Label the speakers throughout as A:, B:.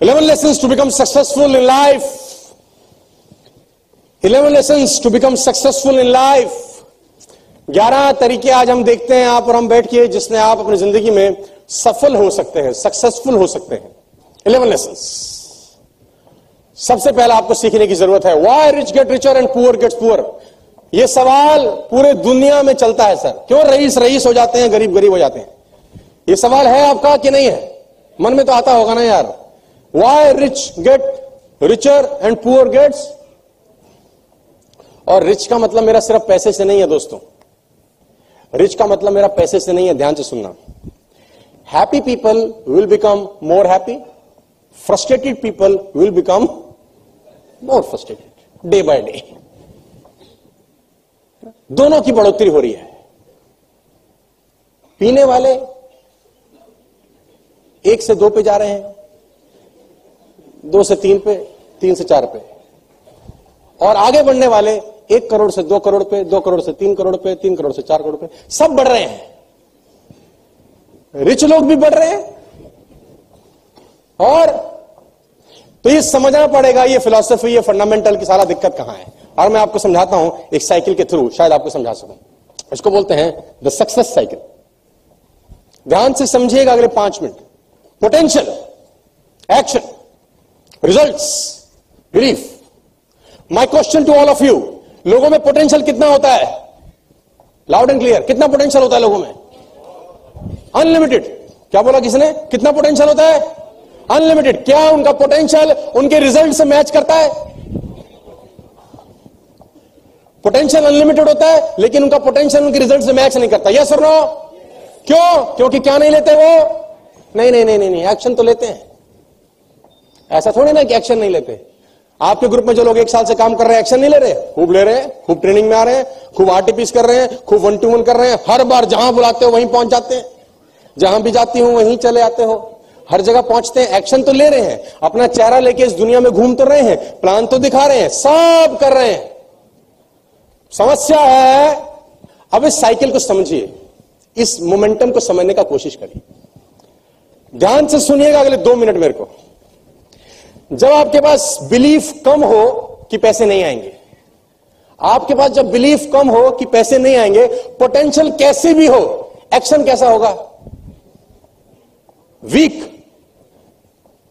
A: 11 lessons to become successful in life. 11 lessons to become successful in life. 11 तरीके आज हम देखते हैं आप और हम बैठ के जिसने आप अपनी ज़िंदगी में सफल हो सकते हैं सक्सेसफुल हो सकते हैं। 11 lessons सबसे पहला आपको सीखने की ज़रूरत है। Why rich get richer and poor gets poor यह सवाल पूरे दुनिया में चलता है, सर। क्यों रईस रईस हो जाते हैं, गरीब गरीब हो जाते हैं? यह सवाल है आपका कि नहीं है? मन में तो आता होगा ना यार। Why rich get richer and poor gets और रिच का मतलब मेरा सिर्फ़ पैसे से नहीं है दोस्तों। रिच का मतलब मेरा पैसे से नहीं है, ध्यान से सुनना। Happy people will become more happy frustrated people will become more frustrated day by day दोनों की बढ़ोतरी हो रही है। पीने वाले एक से दो पे जा रहे हैं। दो से तीन पे, तीन से चार पे। और आगे बढ़ने वाले एक करोड़ से दो करोड़ पे, दो करोड़ से तीन करोड़ पे, तीन करोड़ से चार करोड़ पे, सब बढ़ रहे हैं। रिच लोग भी बढ़ रहे हैं। और तो ये समझना पड़ेगा, ये फिलोसफी ये फंडामेंटल की सारा दिक्कत कहाँ है? और मैं आपको समझाता हूँ एक साइकिल के थ्रू शायद आपको समझा सकूँ। इसको बोलते हैं द सक्सेस साइकिल ध्यान से समझिएगा अगले पाँच minute. Potential action results belief my question to all of you लोगों में पोटेंशियल कितना होता है? लाउड एंड क्लियर कितना पोटेंशियल होता है लोगों में? अनलिमिटेड क्या बोला किसने? कितना पोटेंशियल होता है? अनलिमिटेड क्या उनका पोटेंशियल उनके रिज़ल्ट से मैच करता है? पोटेंशियल अनलिमिटेड होता है, लेकिन उनका पोटेंशियल उनके रिज़ल्ट से मैच नहीं करता. यस और नो क्यों? क्योंकि क्या नहीं लेते वो? नहीं नहीं नहीं नहीं एक्शन तो लेते हैं. ऐसा थोड़ी ना कि एक्शन नहीं लेते। आपके ग्रुप में जो लोग एक साल से काम कर रहे हैं एक्शन नहीं ले रहे खूब ले रहे हैं, खूब ट्रेनिंग में आ रहे हैं, खूब आरटीपीस कर रहे हैं, खूब वन टू वन कर रहे हैं। हर बार जहाँ बुलाते हो, वहीं पहुँच जाते हैं। जहाँ भी जाती हूँ, वहीं चले आते हो। हर जगह पहुँचते हैं एक्शन तो ले रहे हैं। अपना चेहरा लेके इस दुनिया में घूम तो रहे हैं प्लान तो दिखा रहे हैं, सब कर रहे हैं। समस्या है, अब इस साइकिल को समझिए। इस मोमेंटम को समझने का कोशिश करिए। ध्यान से सुनिएगा अगले दो मिनट मेरे को। जब आपके पास बिलीफ कम हो कि पैसे नहीं आएँगे, आपके पास जब बिलीफ कम हो कि पैसे नहीं आएँगे पोटेंशियल कैसे भी हो एक्शन कैसा होगा? वीक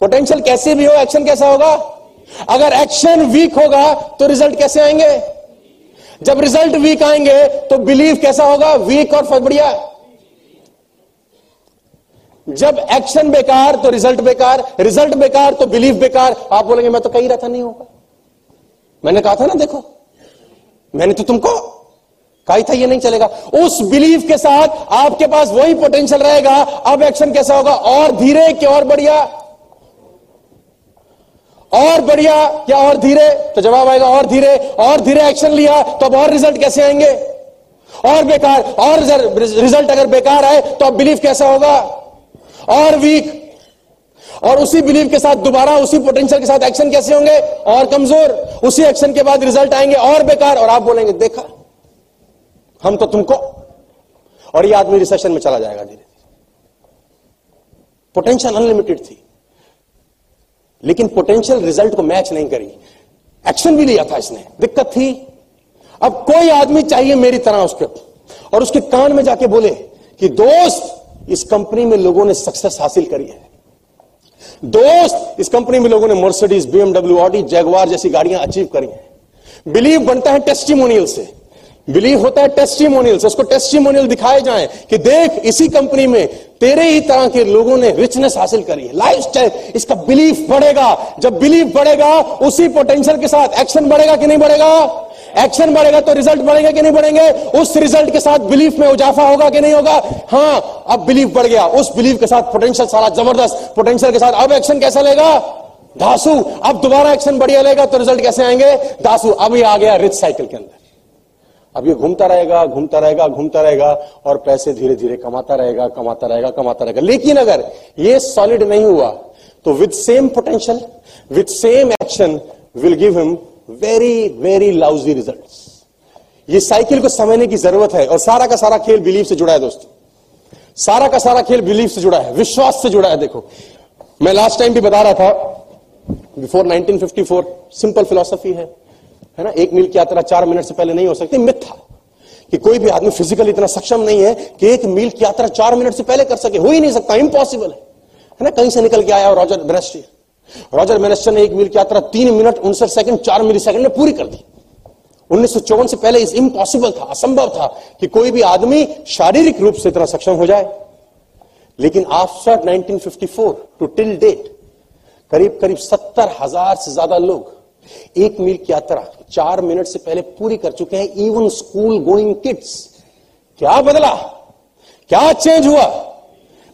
A: पोटेंशियल कैसे भी हो एक्शन कैसा होगा? अगर एक्शन वीक होगा तो रिज़ल्ट कैसे आएँगे? जब रिज़ल्ट वीक आएँगे तो बिलीव कैसा होगा? वीक और बढ़िया। जब एक्शन बेकार तो रिज़ल्ट बेकार रिज़ल्ट बेकार तो बिलीफ बेकार। आप बोलेंगे, मैं तो कही रहा था नहीं होगा। मैंने कहा था ना, देखो, मैंने तो तुमको कहा था, ये नहीं चलेगा। उस बिलीफ के साथ आपके पास वही पोटेंशियल रहेगा। अब एक्शन कैसा होगा? और धीरे कि और बढ़िया? और बढ़िया या और धीरे? तो जवाब आएगा, और धीरे और धीरे एक्शन लिया तो अब और रिज़ल्ट कैसे आएँगे? और बेकार, और रिज़ल्ट अगर बेकार आए तो अब बिलीफ कैसा होगा? और वीक और उसी बिलीव के साथ दोबारा, उसी पोटेंशियल के साथ एक्शन कैसे होंगे? और कमज़ोर, उसी एक्शन के बाद रिज़ल्ट आएँगे और बेकार, और आप बोलेंगे, देखा, हम तो तुमको, और ये आदमी रिसेशन में चला जाएगा धीरे धीरे पोटेंशियल अनलिमिटेड थी। लेकिन पोटेंशियल रिज़ल्ट को मैच नहीं करी। एक्शन भी लिया था इसने। दिक्कत थी। अब कोई आदमी चाहिए मेरी तरह उसके। और उसके कान में जाके बोले कि, दोस्त इस कंपनी में लोगों ने सक्सेस हासिल करी है। दोस्त, इस कंपनी में लोगों ने मर्सिडीज बीएमडब्ल्यू ऑडी जैगवार जैसी गाड़ियाँ अचीव करी हैं। बिलीव बनता है टेस्टिमोनियल से। बिलीव होता है टेस्टिमोनियल से। उसको टेस्टिमोनियल दिखाए जाए कि देख, इसी कंपनी में तेरे ही तरह के लोगों ने रिचनेस हासिल करी है। लाइफ स्टाइल इसका बिलीफ बढ़ेगा। जब बिलीफ बढ़ेगा, उसी पोटेंशियल के साथ एक्शन बढ़ेगा कि नहीं बढ़ेगा? एक्शन बढ़ेगा तो रिज़ल्ट बढ़ेगा कि नहीं बढ़ेंगे? उस रिज़ल्ट के साथ बिलीफ में उजाफा होगा कि नहीं होगा? हाँ अब बिलीफ बढ़ गया। उस बिलीफ के साथ पोटेंशियल सारा ज़बरदस्त। पोटेंशियल के साथ अब एक्शन कैसा लेगा? दासू, अब दोबारा एक्शन बढ़िया लेगा तो रिज़ल्ट कैसे आएँगे? दासू, अब ये आ गया रिच साइकिल के अंदर। अब ये घूमता रहेगा घूमता रहेगा घूमता रहेगा और पैसे धीरे धीरे कमाता रहेगा कमाता रहेगा कमाता रहेगा। लेकिन अगर ये सॉलिड नहीं हुआ तो with same potential with same action will give him very very lousy result ये साइकिल को समझने की ज़रूरत है और सारा का सारा खेल बिलीफ से जुड़ा है दोस्तों। सारा का सारा खेल बिलीफ से जुड़ा है, विश्वास से जुड़ा है। देखो, मैं लास्ट टाइम भी बता रहा था बिफोर 1954 सिंपल फिलोसफी है। है ना? एक मील की यात्रा चार मिनट से पहले नहीं हो सकती, मिथ था कि कोई भी आदमी फ़िज़िकल इतना सक्षम नहीं है कि एक मील की यात्रा चार मिनट से पहले कर सके। हो ही नहीं सकता इम्पॉसिबल है। है ना? कहीं से निकल के आया रॉजर बेनेस्टर रॉजर बेनेस्टर ने एक मील की यात्रा तीन मिनट उनसठ सेकंड, चार मिली सेकंड में पूरी कर दी। उन्नीस सौ चौवन से पहले इम्पॉसिबल था, असंभव था कि कोई भी आदमी शारीरिक रूप से इतना सक्षम हो जाए। लेकिन आफ्टर 1954 टू टिल डेट करीब करीब सत्तर हज़ार से ज़्यादा लोग एक मील की यात्रा चार मिनट से पहले पूरी कर चुके हैं। इवन स्कूल गोइंग किड्स क्या बदला? क्या चेंज हुआ?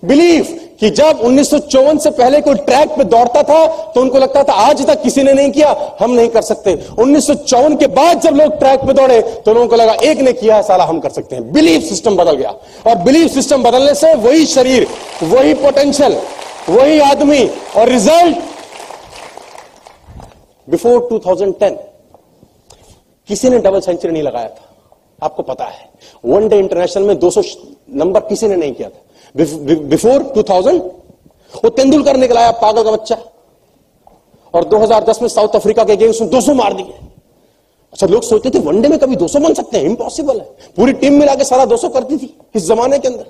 A: बिलीव कि जब उन्नीस सौ चौवन से पहले कोई ट्रैक पे दौड़ता था तो उनको लगता था, आज तक किसी ने नहीं किया, हम नहीं कर सकते। उन्नीस सौ चौवन के बाद जब लोग ट्रैक पे दौड़े तो लोगों को लगा, एक ने किया है साला हम कर सकते हैं। बिलीफ सिस्टम बदल गया। और बिलीफ सिस्टम बदलने से वही शरीर, वही पोटेंशियल, वही आदमी और रिज़ल्ट बिफोर 2010 किसी ने डबल सेंचुरी नहीं लगाया था। आपको पता है, वन डे इंटरनेशनल में 200 नंबर किसी ने नहीं किया था। बिफोर 2000 वो तेंदुलकर निकलाया पागल का बच्चा। और 2010 में साउथ अफ्रीका के गेम्स में 200 मार दिए। अच्छा लोग सोचते थे वनडे में कभी 200 बन सकते हैं? इम्पॉसिबल है। पूरी टीम मिला के सारा 200 करती थी, इस जमाने के अंदर।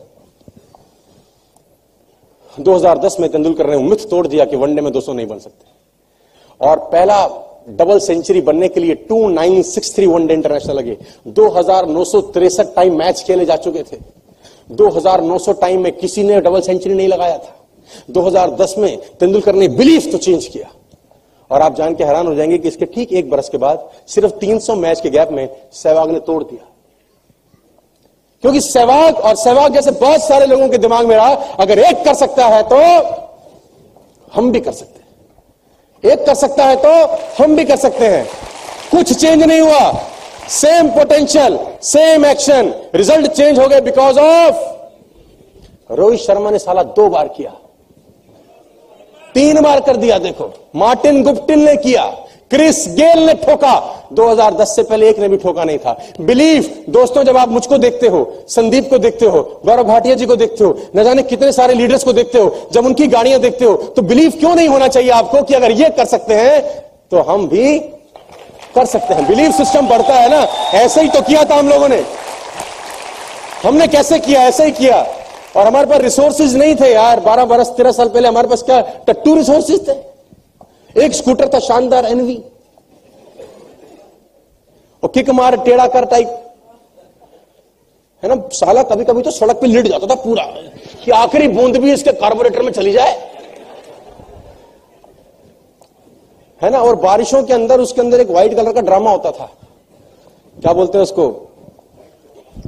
A: 2010 में तेंदुलकर ने मिथ तोड़ दिया कि वनडे में 200 नहीं बन सकते। और पहला डबल सेंचुरी बनने के लिए 2963 वनडे इंटरनेशनल लगे। दो टाइम मैच खेले जा चुके थे। 2900 टाइम में किसी ने डबल सेंचुरी नहीं लगाया था। 2010 में तेंदुलकर ने बिलीफ तो चेंज किया। और आप जान के हैरान हो जाएँगे कि इसके ठीक एक बरस के बाद सिर्फ़ 300 मैच के गैप में सहवाग ने तोड़ दिया। क्योंकि सहवाग और सहवाग जैसे बहुत सारे लोगों के दिमाग में रहा, अगर एक कर सकता है तो हम भी कर सकते हैं। एक कर सकता है तो हम भी कर सकते हैं। कुछ चेंज नहीं हुआ। Same potential same action result change हो गए बिकॉज़ ऑफ़ रोहित शर्मा ने साला दो बार किया। तीन बार कर दिया, देखो। मार्टिन गुप्टिन ने किया। क्रिस गेल ने ठोका। 2010 से पहले एक ने भी ठोका नहीं था। बिलीफ, दोस्तों, जब आप मुझको देखते हो, संदीप को देखते हो, गौरव भाटिया जी को देखते हो, न जाने कितने सारे लीडर्स को देखते हो, जब उनकी गाड़ियाँ देखते हो तो बिलीफ क्यों नहीं होना चाहिए आपको कि अगर ये कर सकते हैं तो हम भी कर सकते हैं। बिलीव सिस्टम बढ़ता है ना। ऐसे ही तो किया था हम लोगों ने। हमने कैसे किया? ऐसे ही किया। और हमारे पास रिसोर्सेज नहीं थे यार। बारह बरस, तेरह साल पहले हमारे पास क्या टट्टू रिसोर्सेज थे? एक स्कूटर था शानदार एनवी और किक मार, टेढ़ा कर टाइप है ना? साला कभी कभी तो सड़क पे लिट जाता था पूरा। कि आखिरी बूंद भी इसके कार्बोरेटर में चली जाए। है ना? और बारिशों के अंदर उसके अंदर एक व्हाइट कलर का ड्रामा होता था। क्या बोलते हैं उसको?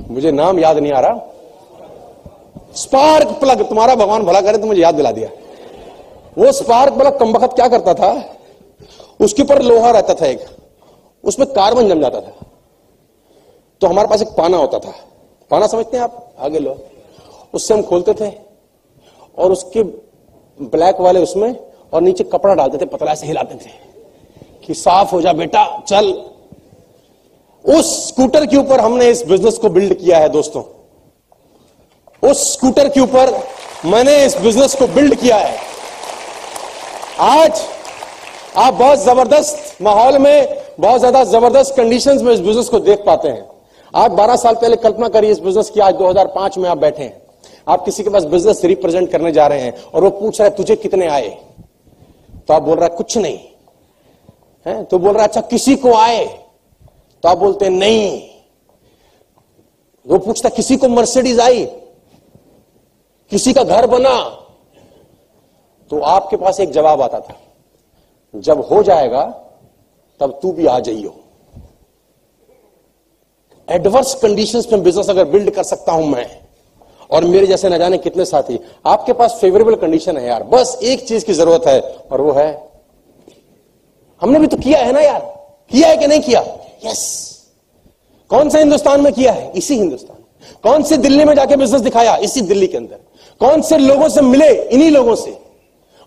A: मुझे नाम याद नहीं आ रहा। स्पार्क प्लग तुम्हारा भगवान भला करे तो मुझे याद दिला दिया। वो स्पार्क प्लग कम वक्त क्या करता था? उसके ऊपर लोहा रहता था एक। उसमें कार्बन जम जाता था। तो हमारे पास एक पाना होता था। पाना समझते हैं आप? आगे लो। उससे हम खोलते थे। और उसके ब्लैक वाले उसमें और नीचे कपड़ा डालते थे, पतला से हिलाते थे कि साफ़ हो जा बेटा, चल। उस स्कूटर के ऊपर हमने इस बिज़नेस को बिल्ड किया है, दोस्तों। उस स्कूटर के ऊपर मैंने इस बिज़नेस को बिल्ड किया है। आज आप बहुत ज़बरदस्त माहौल में, बहुत ज़्यादा ज़बरदस्त कंडीशंस में इस बिज़नेस को देख पाते हैं। आज 12 साल पहले कल्पना करिए इस बिज़नेस की, आज 2005 में आप बैठे हैं। आप किसी के पास बिज़नेस रिप्रेजेंट करने जा रहे हैं और वो पूछ रहा है, तुझे कितने आए? तो आप बोल रहा है, कुछ नहीं। है? तो बोल रहा अच्छा किसी को आए। तो आप बोलते नहीं। वो पूछता किसी को मर्सिडीज आई? किसी का घर बना? तो आपके पास एक जवाब आता था, जब हो जाएगा, तब तू भी आ जाइयो। एडवर्स कंडीशंस में बिज़नेस अगर बिल्ड कर सकता हूँ मैं और मेरे जैसे न जाने कितने साथी। आपके पास फेवरेबल कंडीशन है यार। बस एक चीज़ की ज़रूरत है, और वो है। हमने भी तो किया है ना यार। किया है कि नहीं किया? यस कौन से हिंदुस्तान में किया है? इसी हिंदुस्तान। कौन से दिल्ली में जाके बिज़नेस दिखाया? इसी दिल्ली के अंदर। कौन से लोगों से मिले? इन्हीं लोगों से।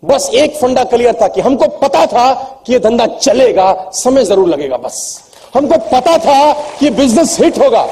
A: बस एक फंडा क्लियर था कि हमको पता था कि यह धंधा चलेगा, समय ज़रूर लगेगा, बस। हमको पता था कि बिज़नेस हिट होगा।